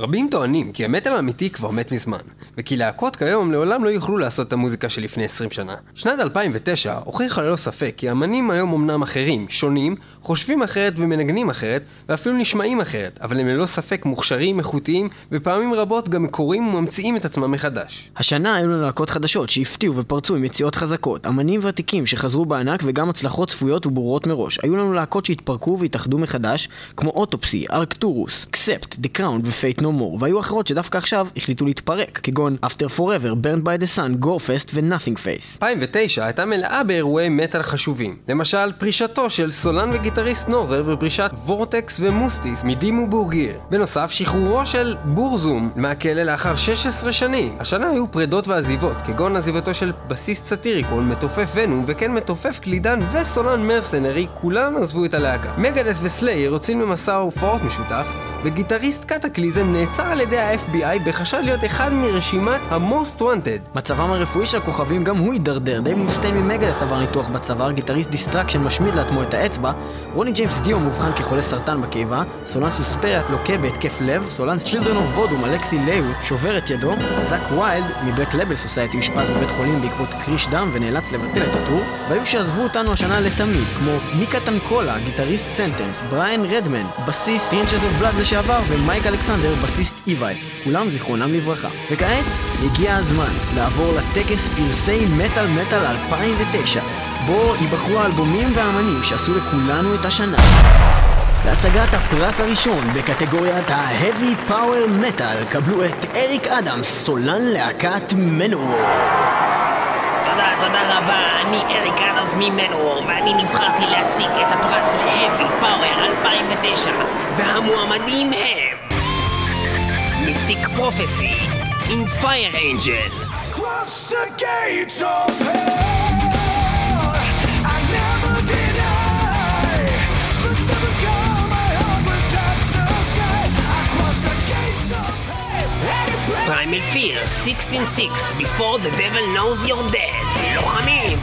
רבים טוענים כי המטאל האמיתי כבר מת מזמן, וכי להקות כיום לעולם לא יוכלו לעשות את המוזיקה של לפני 20 שנה. שנת 2009 הוכיחה ללא ספק כי אמנים היום אמנם אחרים, שונים, חושבים אחרת ומנגנים אחרת, ואפילו נשמעים אחרת, אבל הם ללא ספק מוכשרים, איכותיים, ופעמים רבות גם מקוריים וממציאים את עצמם מחדש. השנה היו לנו להקות חדשות שהפתיעו ופרצו עם יציאות חזקות, אמנים ותיקים שחזרו בענק וגם הצלחות צפויות וברורות מראש. היו לנו להקות שהתפרקו והתאחדו מחדש, כמו Autopsy, Arcturus, קספט, The Crown ו Faith No More, והיו אחרות שדווקא עכשיו החליטו להתפרק, כגון After Forever, Burnt by the Sun, Gorefest ו- Nothingface. 2009 הייתה מלאה באירועי מטאל חשובים. למשל, פרישתו של סולן וגיטריסט נורזר ופרישת וורטקס ומוסטיס מ Dimmu Borgir. בנוסף, שחרורו של Burzum מהכלא לאחר 16 שנים. השנה היו פרדות ועזיבות, כגון עזיבתו של בסיסט Satyricon, מתופף Venom, וכן מתופף קלידן וסולן Mercenary, כולם עזבו את הלהקה. Megadeth ו Slayer יוצאים למסע הופעות משותף, וגיטריסט Kataklysm נעצר על ידי ה-FBI בחשד להיות אחד מרשימת ה-Most Wanted. מצבם הרפואי של הכוכבים גם הוא הידרדר, דייב מוסטיין מ Megadeth עבר ניתוח בצוואר, גיטריסט Destruction משמיד לעצמו את האצבע, רוני ג'יימס דיו מאובחן כחולה סרטן בקיבה, סולן סוספריה לוקה בהתקף לב, סולן Children of Bodom אלכסי לייהו שובר את ידו, זאק ויילד מ Black Label Society אושפז בבית חולים בעקבות קריש דם ונאלץ לבטל את ה tour, והיו שעזבו אותנו השנה לתמיד, כמו מיקה טנקולה, גיטריסט Sentenced, בריאן רדמן, בסיסט Three Inches of Blood לשעבר ומייק אלכסנדר, בסיסט Evile, כולם זיכרונם לברכה. וכעת, הגיע הזמן לעבור לטקס פרסי מטאל מטאל 2009, בו ייבחרו האלבומים והאמנים שעשו לכולנו את השנה. להצגת הפרס הראשון בקטגוריית ה-Heavy Power Metal קבלו את אריק אדמס, סולן להקת Manowar. תודה, תודה רבה, אני אריק אדמס ממנוור, ואני נבחרתי להציג את הפרס ל-Heavy Power 2009, והמועמדים הם... מיסטיק פרופסי, עם פייר אנג'ל, Cross the gates of hell. I never deny the devil called my heart would touch the sky. I cross the gates of hell. פריימל פיר, 16-6, Before the devil knows you're dead, לוחמים,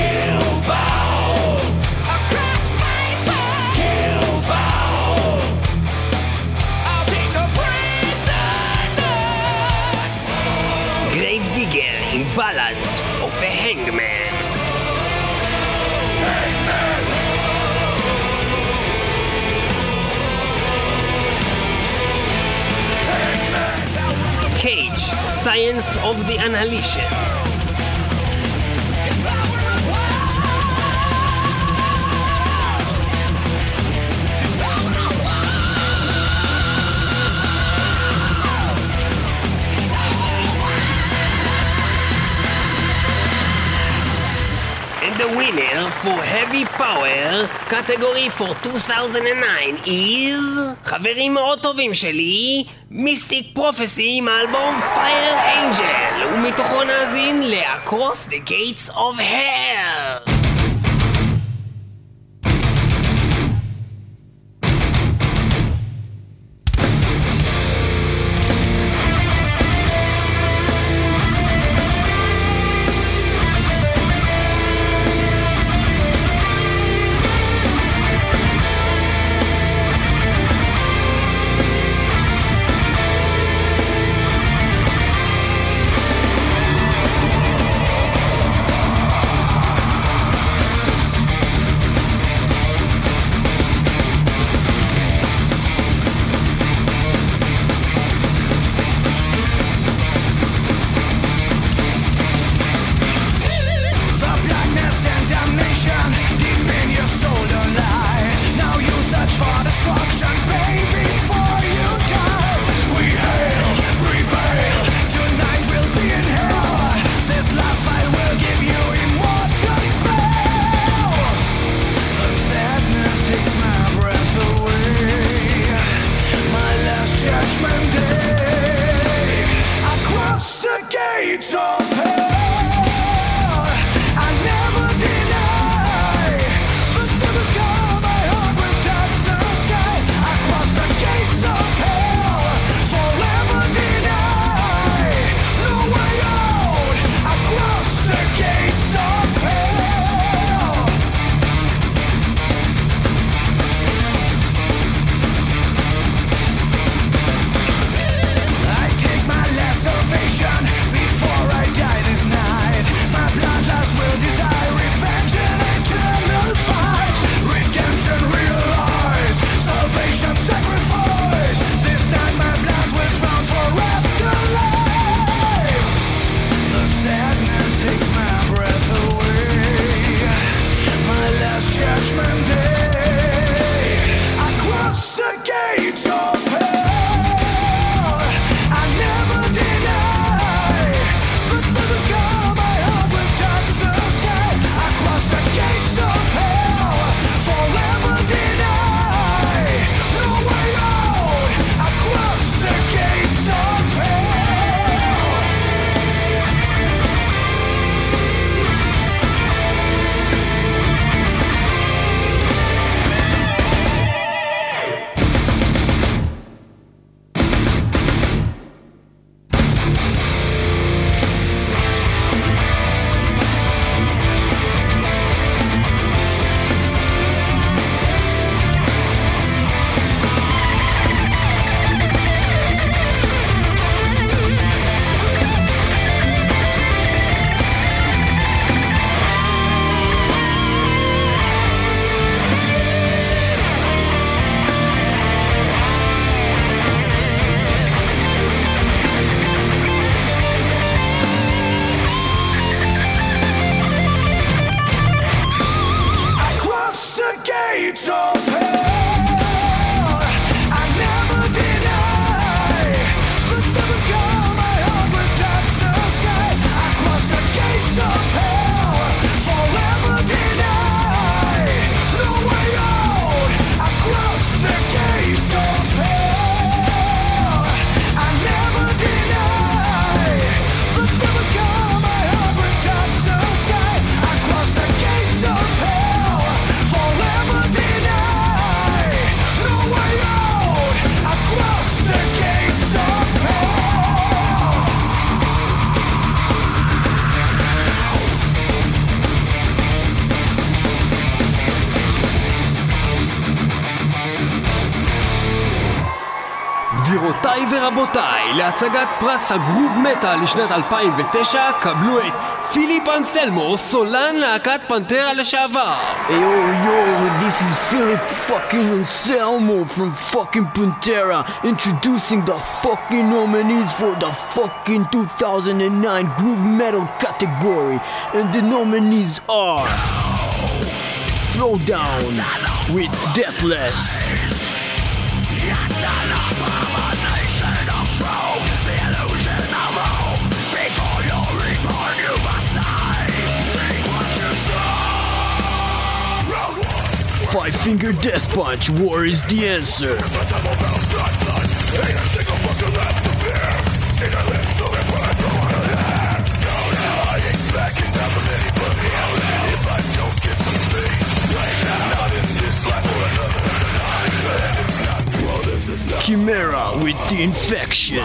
Across דיגר, עם בלאדס of a hangman. Cage, Science of the Annihilation. For Heavy Power, category for 2009 is... חברים מאוד טובים שלי, מיסטיק פרופסי עם האלבום Fire Angel, ומתוכו נאזין ל-Across the Gates of Hell. גבירותיי ורבותיי, להצגת פרס הגרוב מטאל לשנת 2009, קבלו את פיליפ אנסלמו, סולן להקת פנטרה לשעבר. Yo, yo, this is Philip fucking Anselmo from fucking Pantera introducing the fucking nominees for the fucking 2009 Groove Metal category. And the nominees are Throwdown with Deathless. Five Finger Death Punch, War is the answer. Chimera with the infection.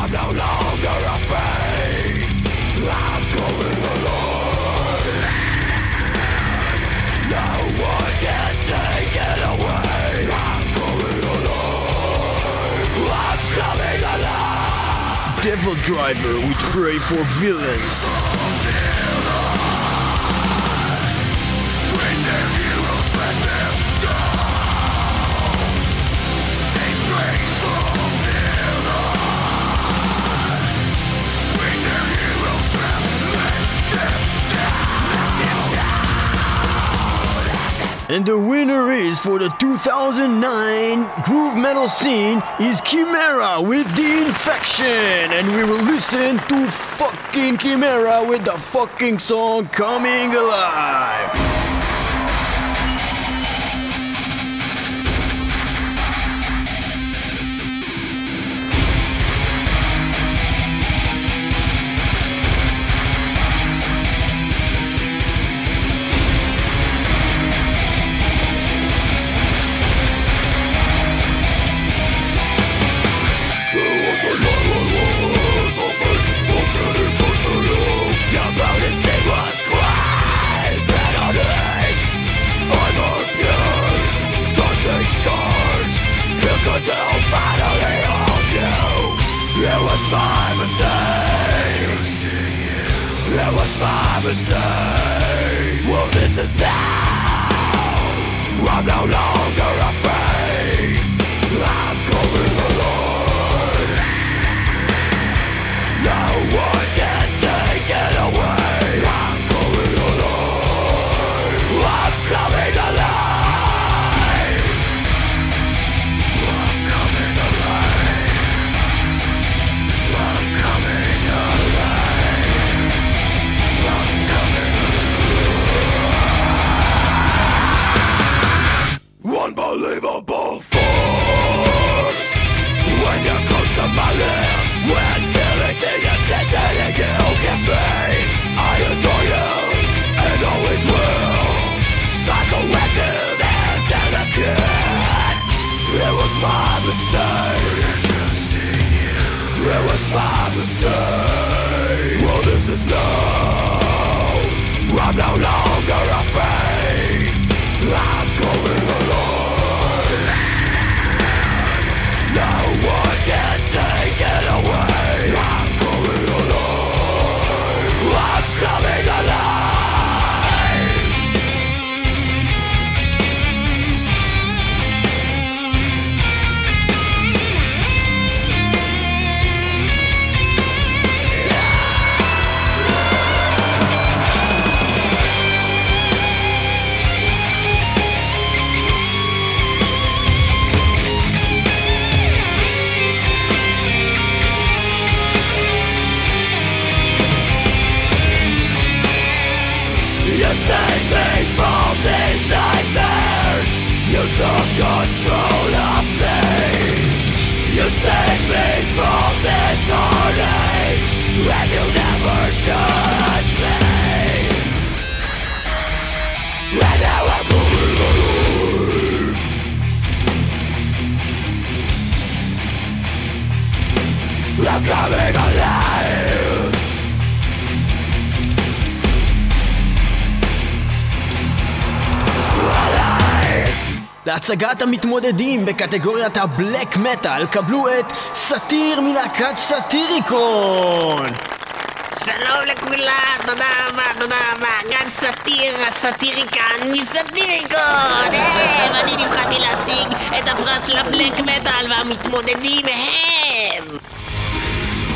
Devil Driver with Pray for Villains. And the winner is for the 2009 groove metal scene is Chimera with the infection. And we will listen to fucking Chimera with the fucking song Coming Alive. Is now I'm no longer from this heartache And you never judge להצגת המתמודדים בקטגוריית ה black metal קבלו את סאטיר מלהקת Satyricon! שלום לכולם, תודה רבה, תודה רבה. כאן סאטיר, הסאטיריקן מ Satyricon! הם, אני נבחרתי להציג את הפרס ל black metal והמתמודדים הם...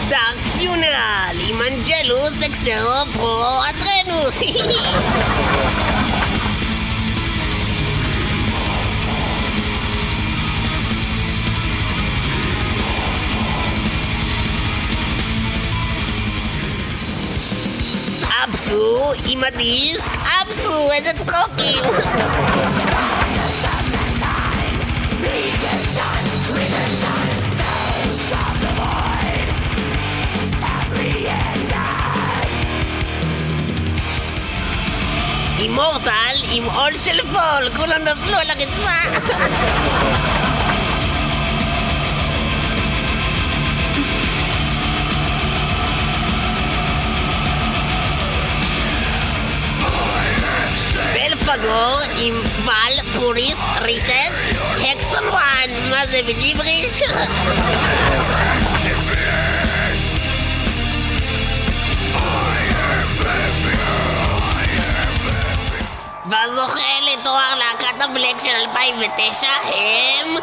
Dark Funeral עם Angelus Exuro pro Eternus! עם הדיסק, אבסו, איזה צחוקים! אימורטל עם עול של פול, כולם נפלו על הרצפה! Belphegor עם Walpurgis Rites Hexenwahn, מה זה בג'יבריש? והזוכה לתואר להקת ה black של 2009 הם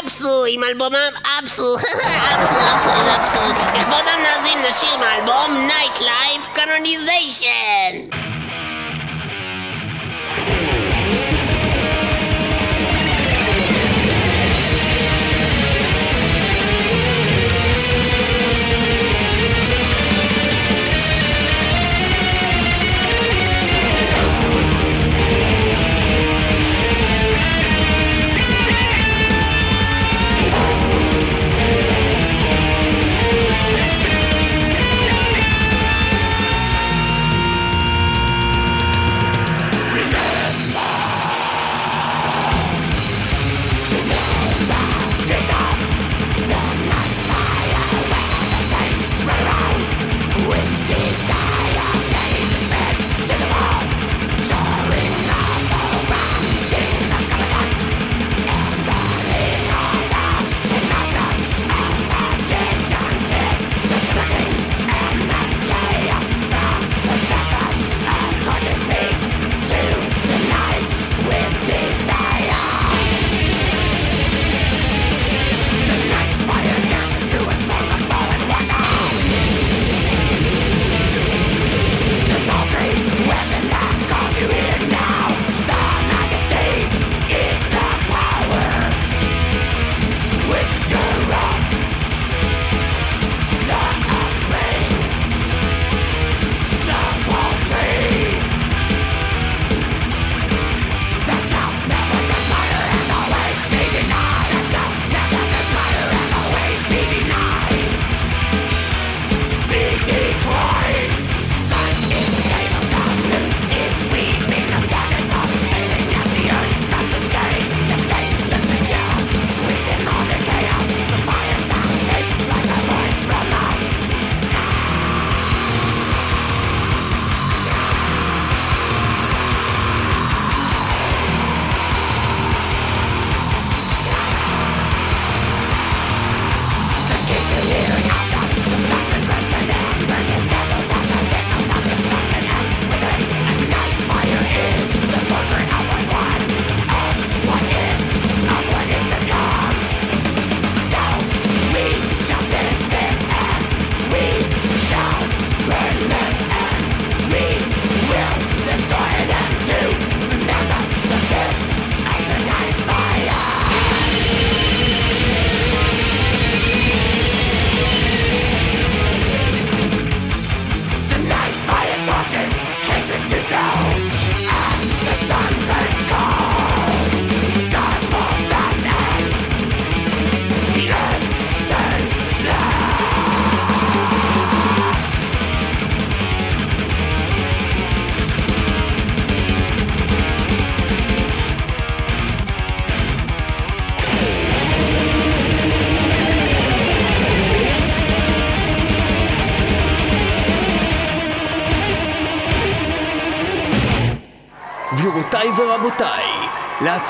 Absu עם אלבומם Absu Absu Absu איזה אבסורד לכבודם נאזין לשיר מאלבום Night Fire Canonization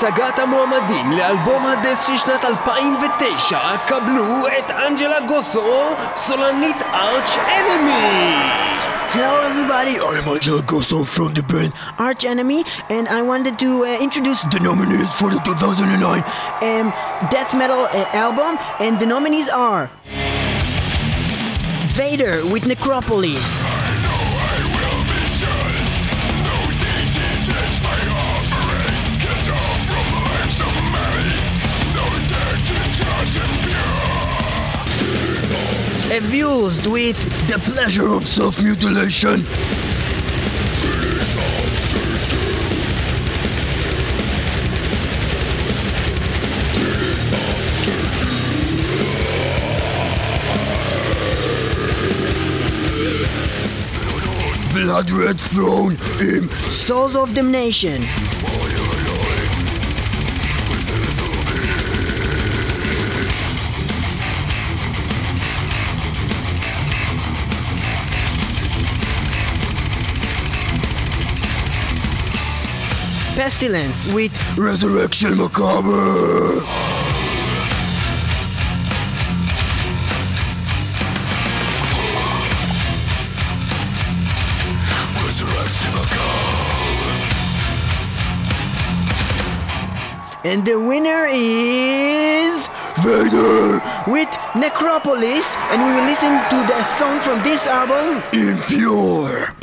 גבירותיי ורבותיי, להצגת המועמדים לאלבום הדס של שנת 2009 קבלו את אנג'לה גוסו, סולנית ארץ' אנימי! Hello everybody, I am Angelo Gosso from the band Arch Enemy and I wanted to uh, introduce the nominees for the 2009 um, death metal uh, album and the nominees are Vader with Necropolis Abused with The Pleasure of Self-Mutilation Blood Red Throne im Souls of Damnation. Pestilence with Resurrection Macabre. Resurrection Macabre And the winner is Vader with Necropolis, and we will listen to the song from this album, Impure.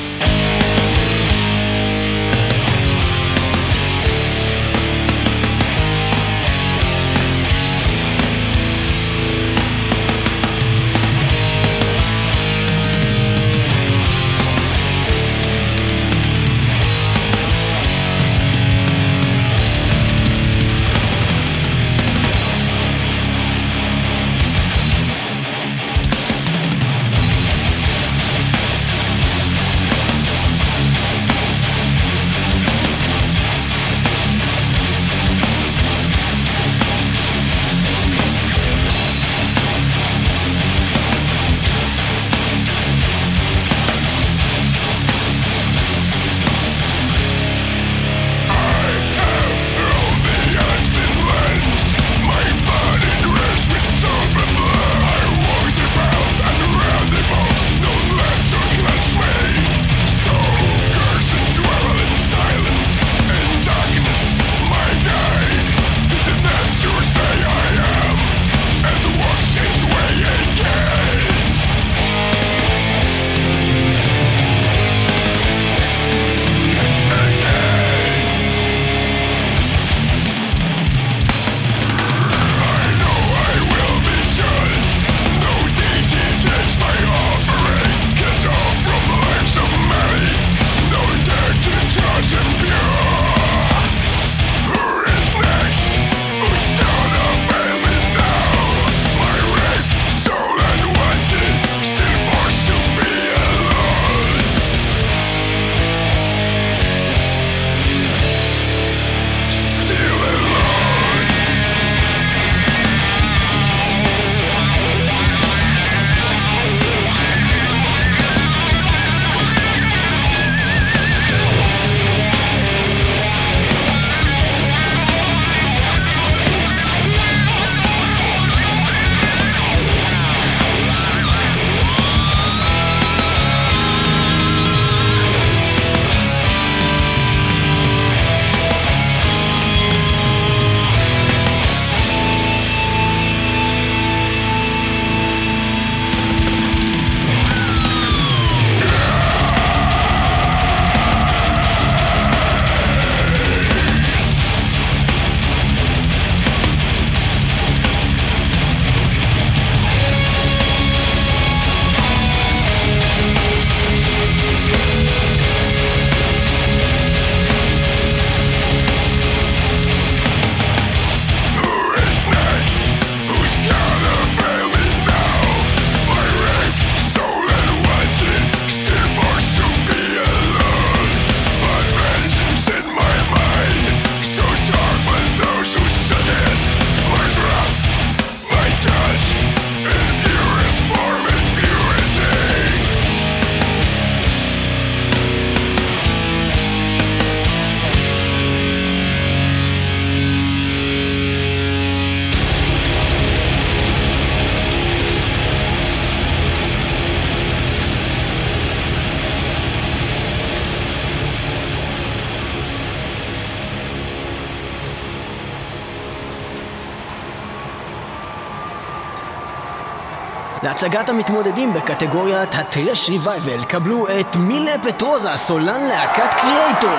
להצגת המתמודדים בקטגוריית ה thrash revival קבלו את מילה פטרוזה, סולן להקת Kreator.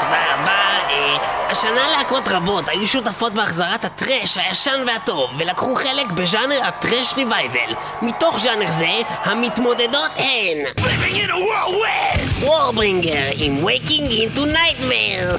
תודה רבה. אה, השנה להקות רבות היו שותפות בהחזרת ה thrash הישן והטוב ולקחו חלק בז'אנר ה thrash revival. מתוך ז'אנר זה, המתמודדות הן Warbringer עם Waking into Nightmares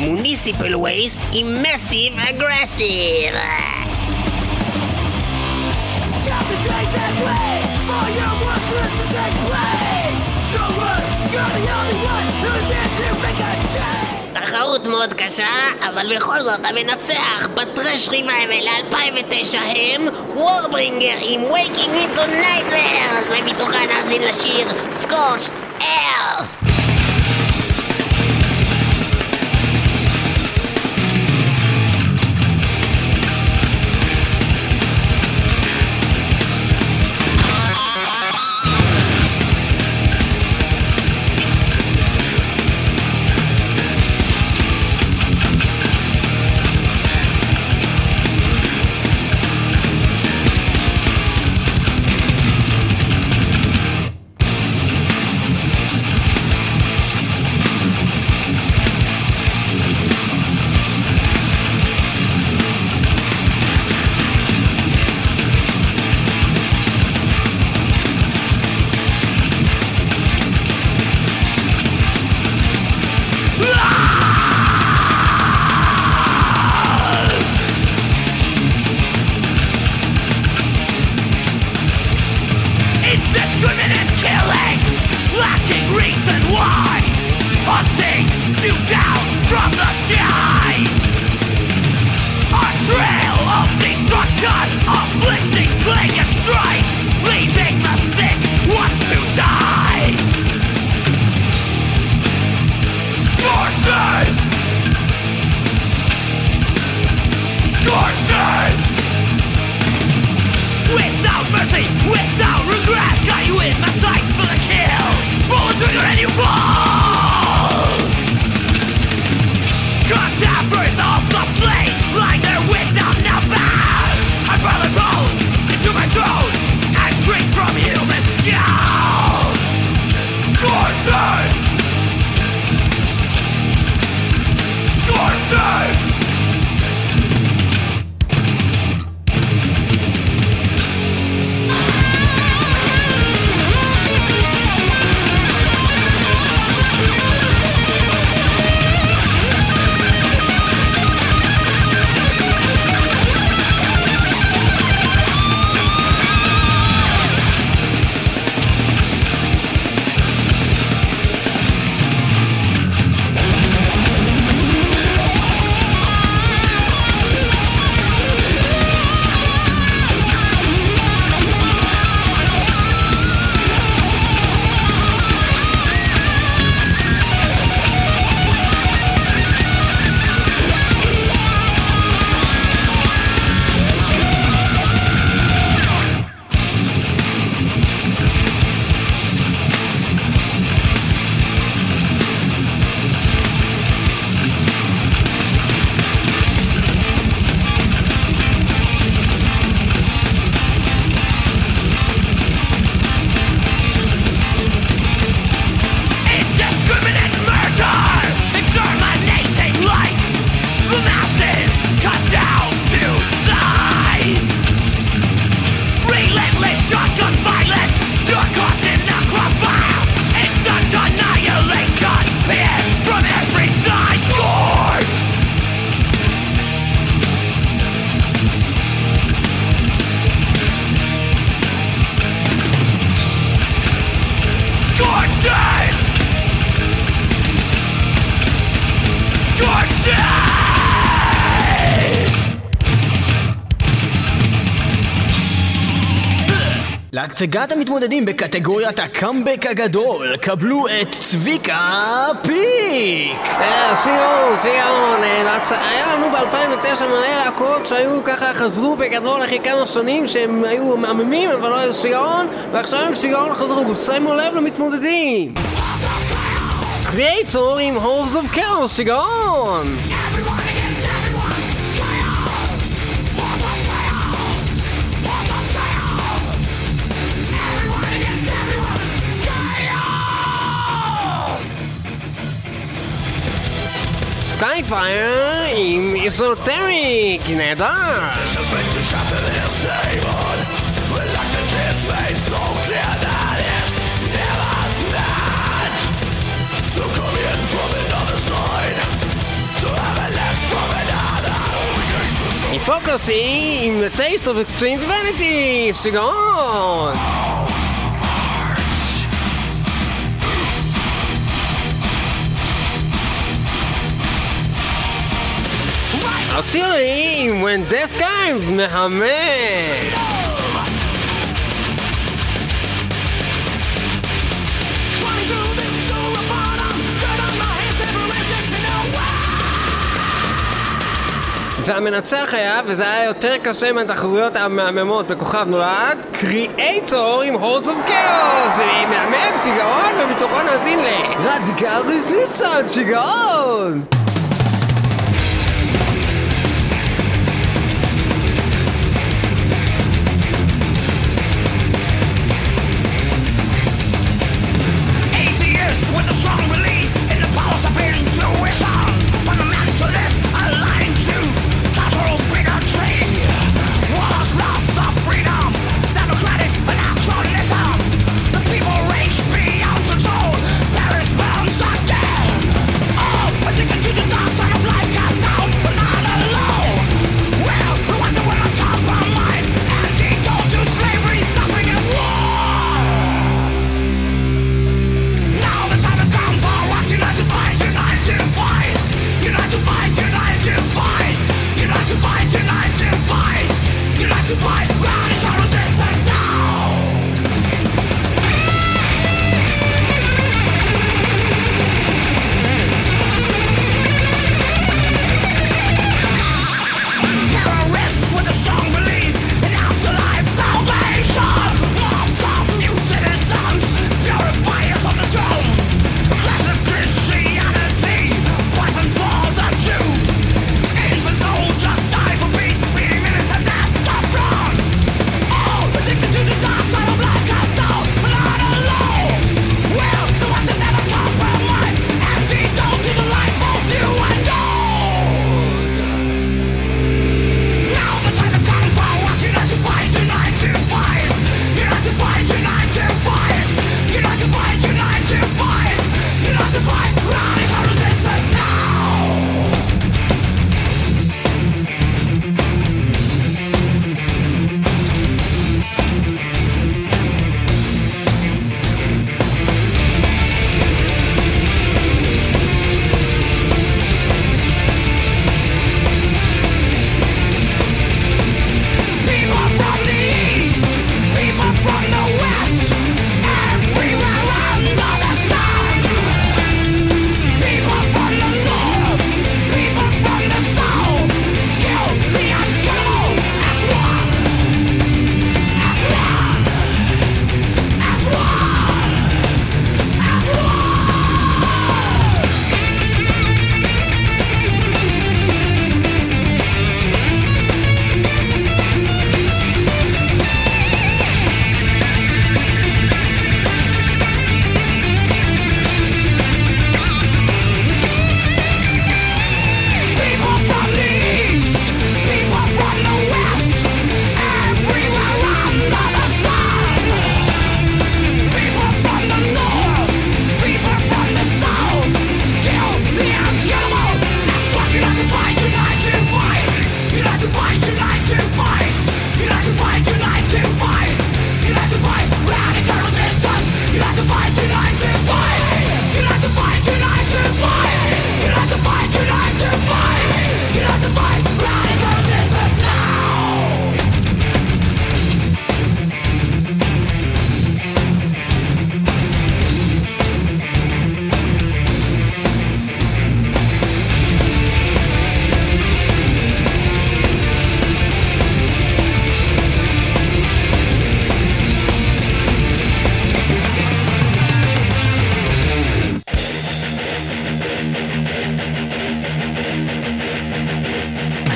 מוניסיפל וייסט עם Massive Aggressive. תחרות מאוד קשה, אבל בכל זאת המנצח בטרש ריבייבל ל-2009 הם וורברינגר עם Waking into Nightmares ומתוכה נאזין לשיר סקורש ארף להצגת המתמודדים בקטגוריית הקאמבק הגדול, קבלו את צביקה פיק! אה, אה, להצ- היה לנו ב-2009 מלא להקות שהיו ככה, חזרו בגדול אחרי כמה שנים שהם היו מהממים אבל לא היו סיון ועכשיו הם סיון חזרו, שימו לב למתמודדים! קריאייטור עם הורס אוף כאוס, סיגון! סקייפייר עם איזוטריק, נהדר! היפוקרסי עם The Taste of Extreme Divinity, סיגון! ארצילי עם When Death Comes, מהמם! והמנצח היה, וזה היה יותר קשה מהתחרויות המהממות בכוכב נולד, קריאייטור עם הורדס אוף כאוס! מהמם, שיגעון, ומתוכו נאזין לרדיקל רזיסטנט, שיגעון!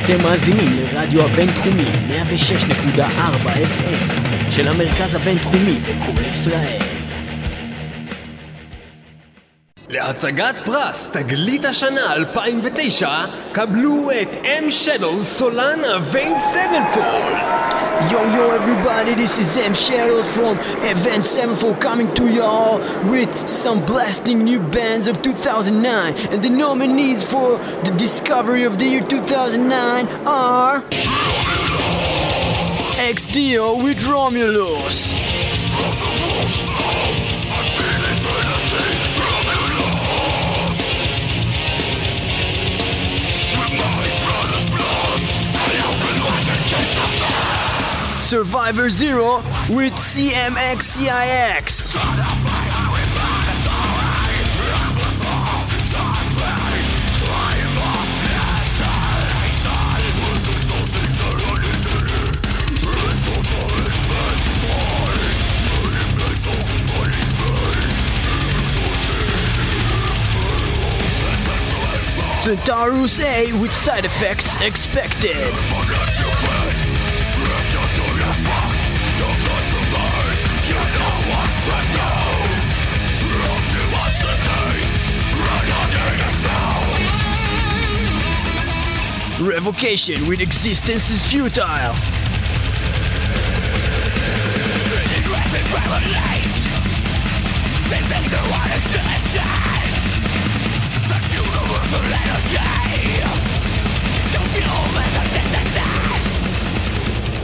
אתם מאזינים לרדיו הבינתחומי 106.4 FM של המרכז הבינתחומי וקול ישראל. להצגת פרס תגלית השנה 2009 קבלו את M Shadows סולן אביינד סבנפול Yo yo everybody, this is M Shadows from Event Sevenfold coming to y'all with some blasting new bands of 2009 and the nominees for the discovery of the year 2009 are XDO with Romulus Survivor Zero with CMXCIX. Centaurus A with side effects expected. Revocation with existence is futile.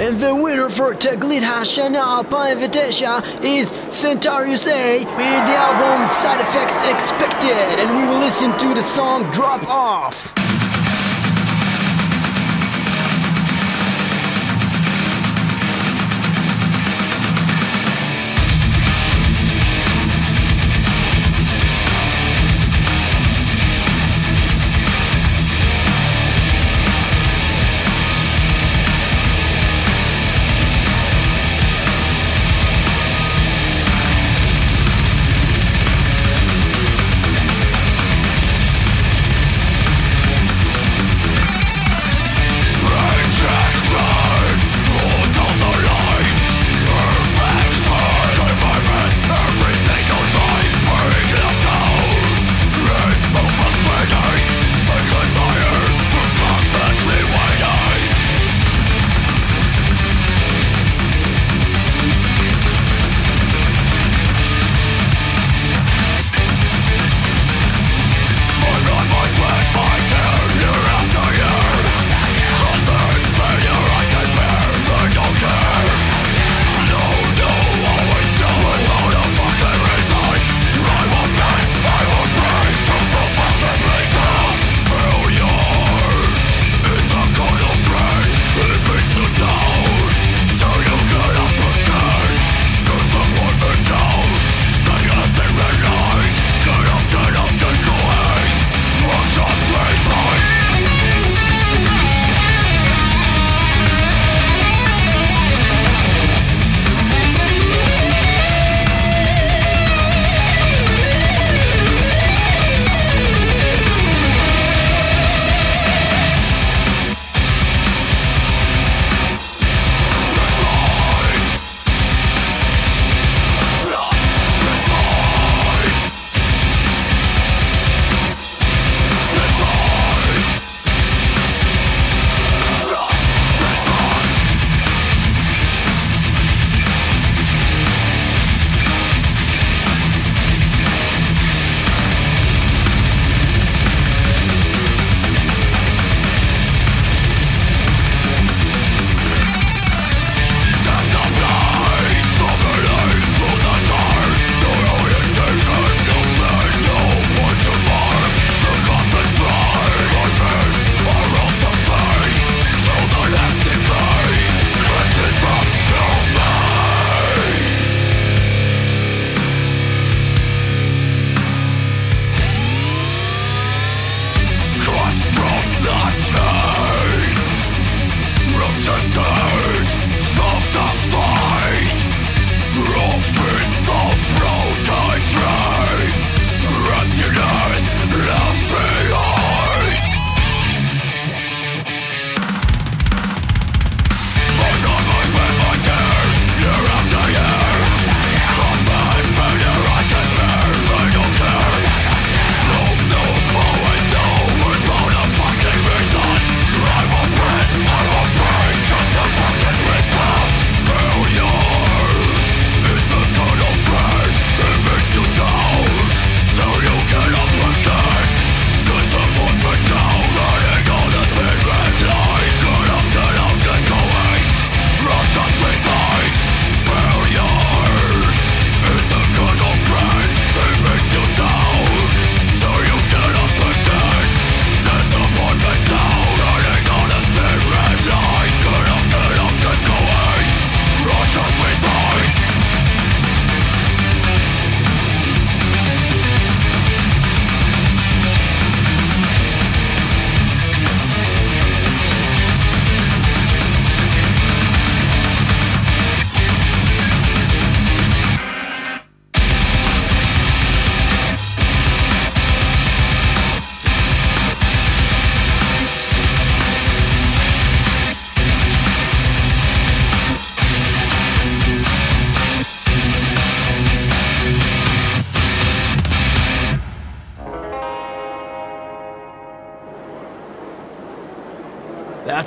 And the winner for Taglit Hashana Painvitasha is Centaurus A with the album Side Effects Expected. And we will listen to the song Drop Off.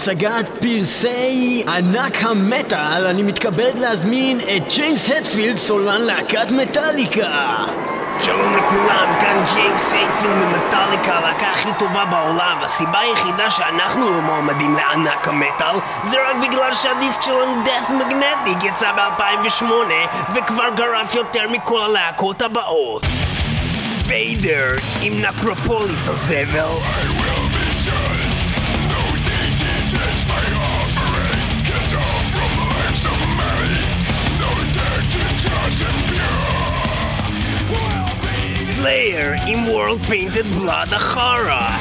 בהצגת פרסי ענק המטאל, אני מתכבד להזמין את ג'יימס הטפילד, סולן להקת מטאליקה. שלום לכולם, כאן ג'יימס הייטפילד ממטאליקה, הלהקה הכי טובה בעולם. הסיבה היחידה שאנחנו לא מועמדים לענק המטאל זה רק בגלל שהדיסק שלנו Death Magnetic יצא ב-2008 וכבר גרף יותר מכל הלהקות הבאות. ויידר עם Necropolis הזבל Slayer in World Painted Blood Horror.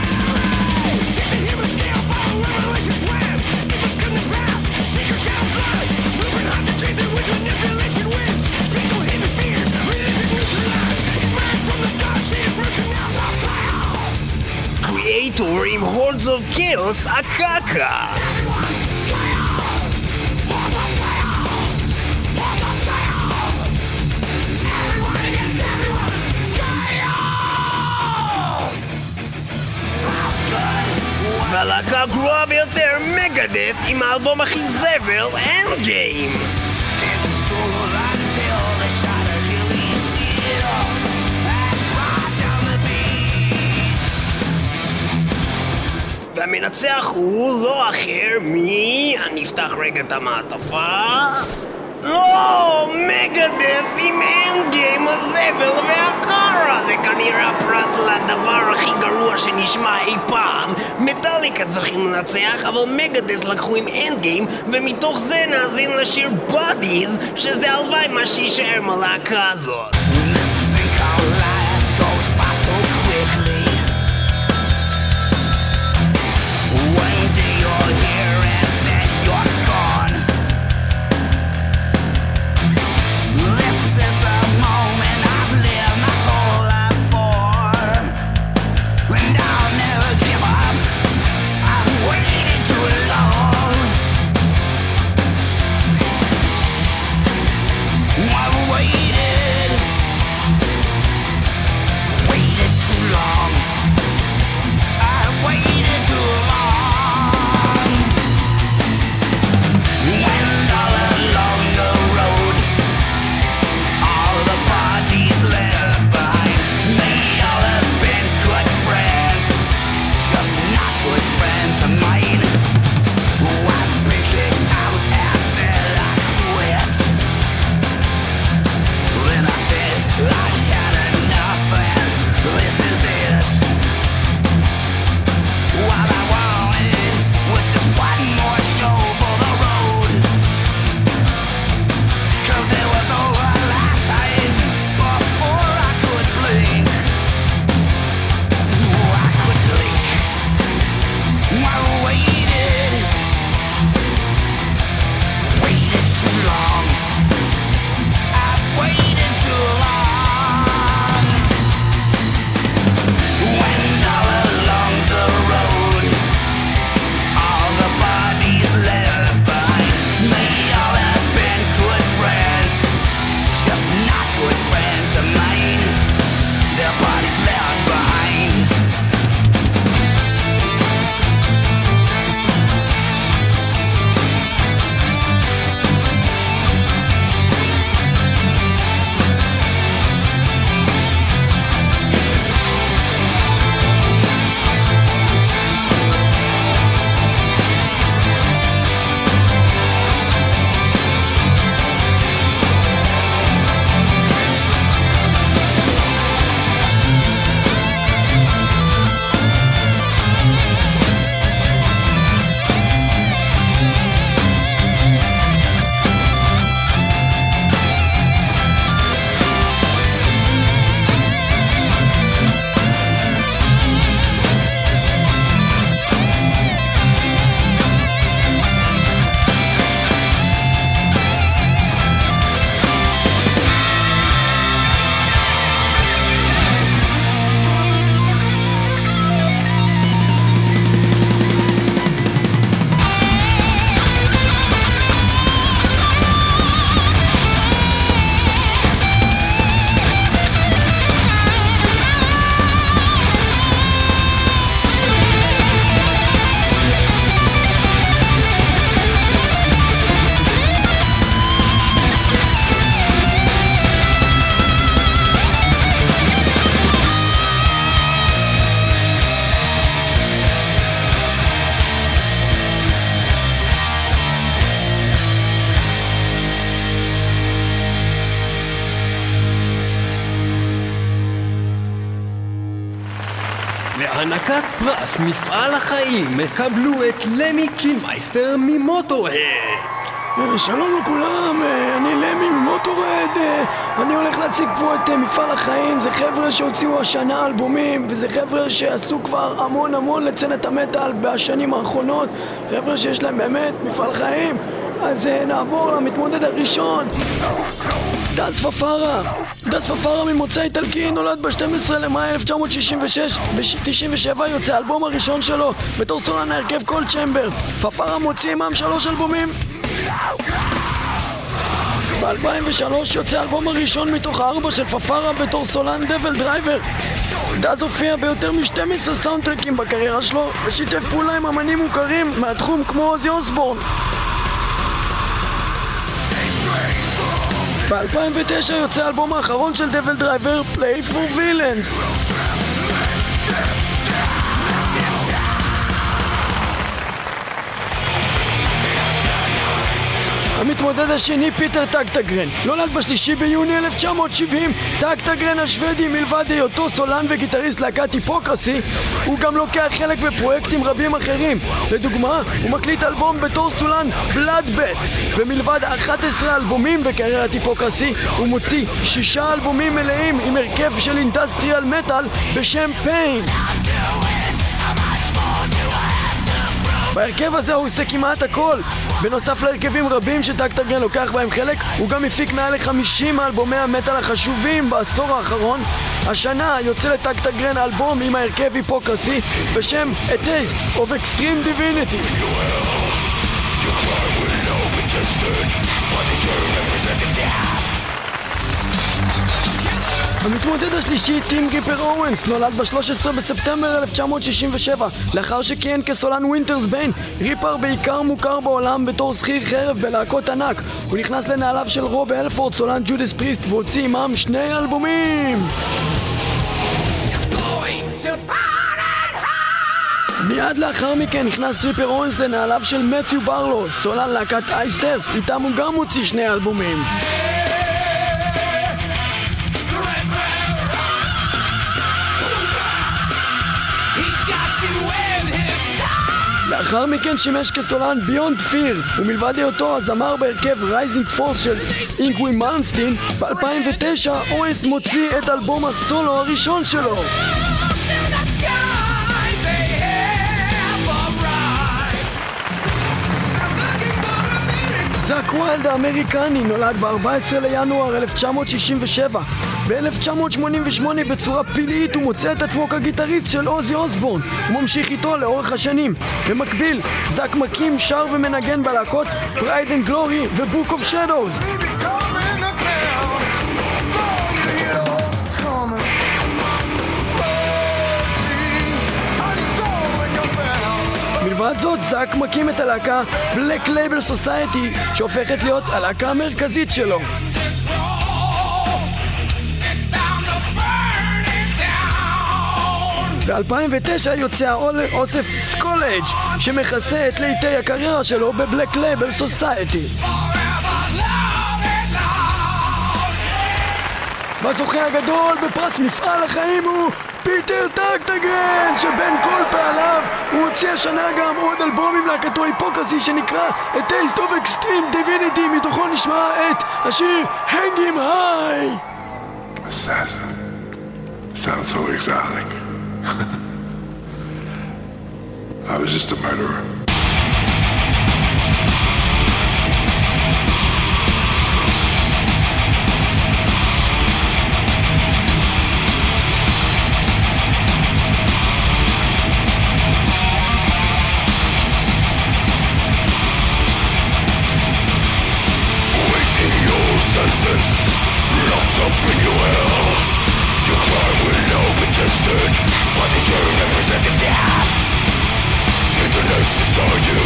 creator in Hordes of Chaos, Akaka. והלהקה הגרועה ביותר, Megadeth, עם האלבום הכי זבל, Endgame. והמנצח הוא לא אחר מ... אני אפתח רגע את המעטפה. לא! Megadeth עם Endgame הזבל והחרא! זה כנראה הפרס לדבר הכי גרוע שנשמע אי פעם. מטאליקה צריכים לנצח, אבל Megadeth לקחו עם Endgame, ומתוך זה נאזין לשיר Bodies, שזה הלוואי מה שיישאר מהלהקה הזאת. מפעל החיים יקבלו את למי קילמיסטר מ Motörhead. אה, שלום לכולם, אה, אני למי מ Motörhead, אה, אני הולך להציג פה את מפעל החיים, זה חבר'ה שהוציאו השנה אלבומים, וזה חבר'ה שעשו כבר המון המון לסצנת המטאל בשנים האחרונות, חבר'ה שיש להם באמת מפעל חיים, אז נעבור למתמודד הראשון, דס פפרה. דס פפרה ממוצא איטלקי נולד ב-12 למאי 1966 ב-97 יוצא האלבום הראשון שלו בתור סולן ההרכב Coal Chamber פפרה מוציא עמם שלוש אלבומים ב-2003 יוצא האלבום הראשון מתוך הארבע של פפרה בתור סולן DevilDriver. דז הופיע ביותר מ-12 סאונדטרקים בקריירה שלו ושיתף פעולה עם אמנים מוכרים מהתחום כמו אוזי אוסבורן. ב-2009 יוצא האלבום האחרון של DevilDriver, Pray for Villains. המתמודד השני פיטר טקטגרן. נולד בשלישי ביוני 1970 טקטגרן השוודי מלבד היותו סולן וגיטריסט להקת Hypocrisy הוא גם לוקח חלק בפרויקטים רבים אחרים. לדוגמה הוא מקליט אלבום בתור סולן Bloodbath ומלבד 11 אלבומים בקריירת Hypocrisy הוא מוציא שישה אלבומים מלאים עם הרכב של industrial metal בשם Pain בהרכב הזה הוא עושה כמעט הכל. בנוסף להרכבים רבים שטקטגרן לוקח בהם חלק, הוא גם הפיק מעל ל-50 מאלבומי המטאל החשובים בעשור האחרון. השנה יוצא לטקטגרן אלבום עם ההרכב היפוקרסי בשם A Taste of Extreme Divinity. המתמודד השלישי, טים גיפר אורנס, נולד ב-13 בספטמבר 1967 לאחר שכיהן כסולן Winter's Bane ריפר בעיקר מוכר בעולם בתור שכיר חרב בלהקות ענק. הוא נכנס לנעליו של רוב הלפורד, סולן Judas Priest והוציא עמם שני אלבומים. מיד לאחר מכן נכנס ריפר אוונס לנעליו של מתיו ברלו, סולן להקת Iced Earth, איתם הוא גם הוציא שני אלבומים לאחר מכן שימש כסולן Beyond Fear ומלבד היותו הזמר בהרכב Rising Force של אינגווי מלמסטין ב-2009 אוונס מוציא את אלבום הסולו הראשון שלו. זאק ויילד האמריקני נולד ב-14 לינואר 1967 ב-1988 בצורה פלאית הוא מוצא את עצמו כגיטריסט של אוזי אוסבורן הוא ממשיך איתו לאורך השנים. במקביל, זאק מקים, שר ומנגן בלהקות Pride and Glory ו Book of Shadows מלבד זאת, זאק מקים את הלהקה Black Label Society שהופכת להיות הלהקה המרכזית שלו ב-2009 יוצא האול- אוסף Skullage שמכסה את לעיתי הקריירה שלו ב Black Label Society. והזוכה הגדול בפרס מפעל החיים הוא פיטר טקטגרן שבין כל פעליו הוא הוציא השנה גם עוד אלבום עם להקתו Hypocrisy שנקרא A Taste of Extreme Divinity מתוכו נשמע את השיר Hang him high Assassin. Sounds so exotic. I was just a murderer. Waiting your sentence, locked up in your hell understood by the game representing death Internations are you,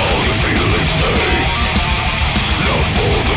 all you feel is hate Not for the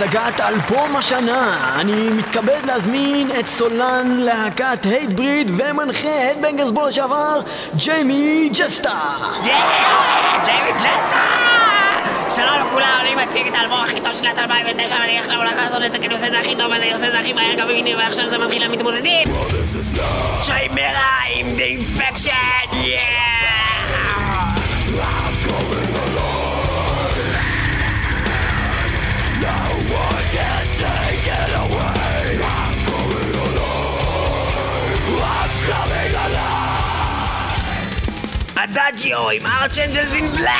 להצגת אלבום השנה. אני מתכבד להזמין את סולן להקת Hatebreed ומנחה Headbangers Ball לשעבר, ג'יימי ג'סטה. ג'יימי ג'סטה! שלום לכולם, אני מציג את האלבום הכי טוב של שנת 2009 ואני עכשיו הולך לעשות את זה כי אני עושה את זה הכי טוב ואני עושה את זה הכי מהר גם בגיני ועכשיו זה מתחיל למתמודדים Chimaira עם The Infection! Yeah! Adagio עם Archangels in Black!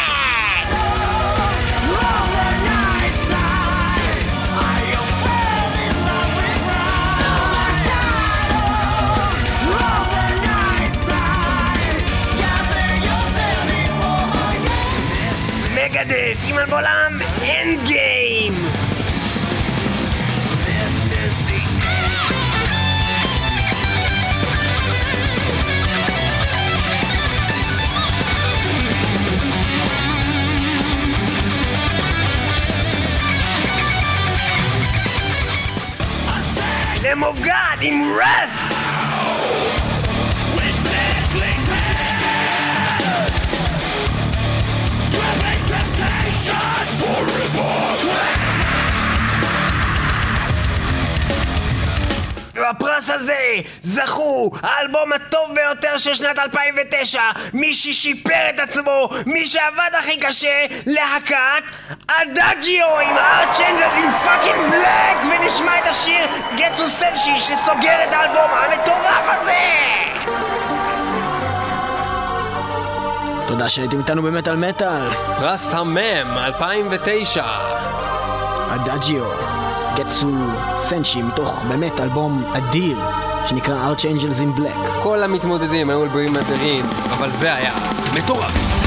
Megadeth עם אלבולם Endgame! Lamb of God עם Wrath! בפרס הזה זכו האלבום הטוב ביותר של שנת 2009 מי ששיפר את עצמו, מי שעבד הכי קשה להקת Adagio עם ה Archangels עם fucking את השיר גטסו סנשי שסוגר את האלבום המטורף הזה תודה שהייתם איתנו במטאל מטאל. פרס המם 2009 הדאג'יו, גטסו סנצ'י, מתוך באמת אלבום אדיר, שנקרא Archangels in Black. כל המתמודדים היו אלבומים אדירים, אבל זה היה מטורף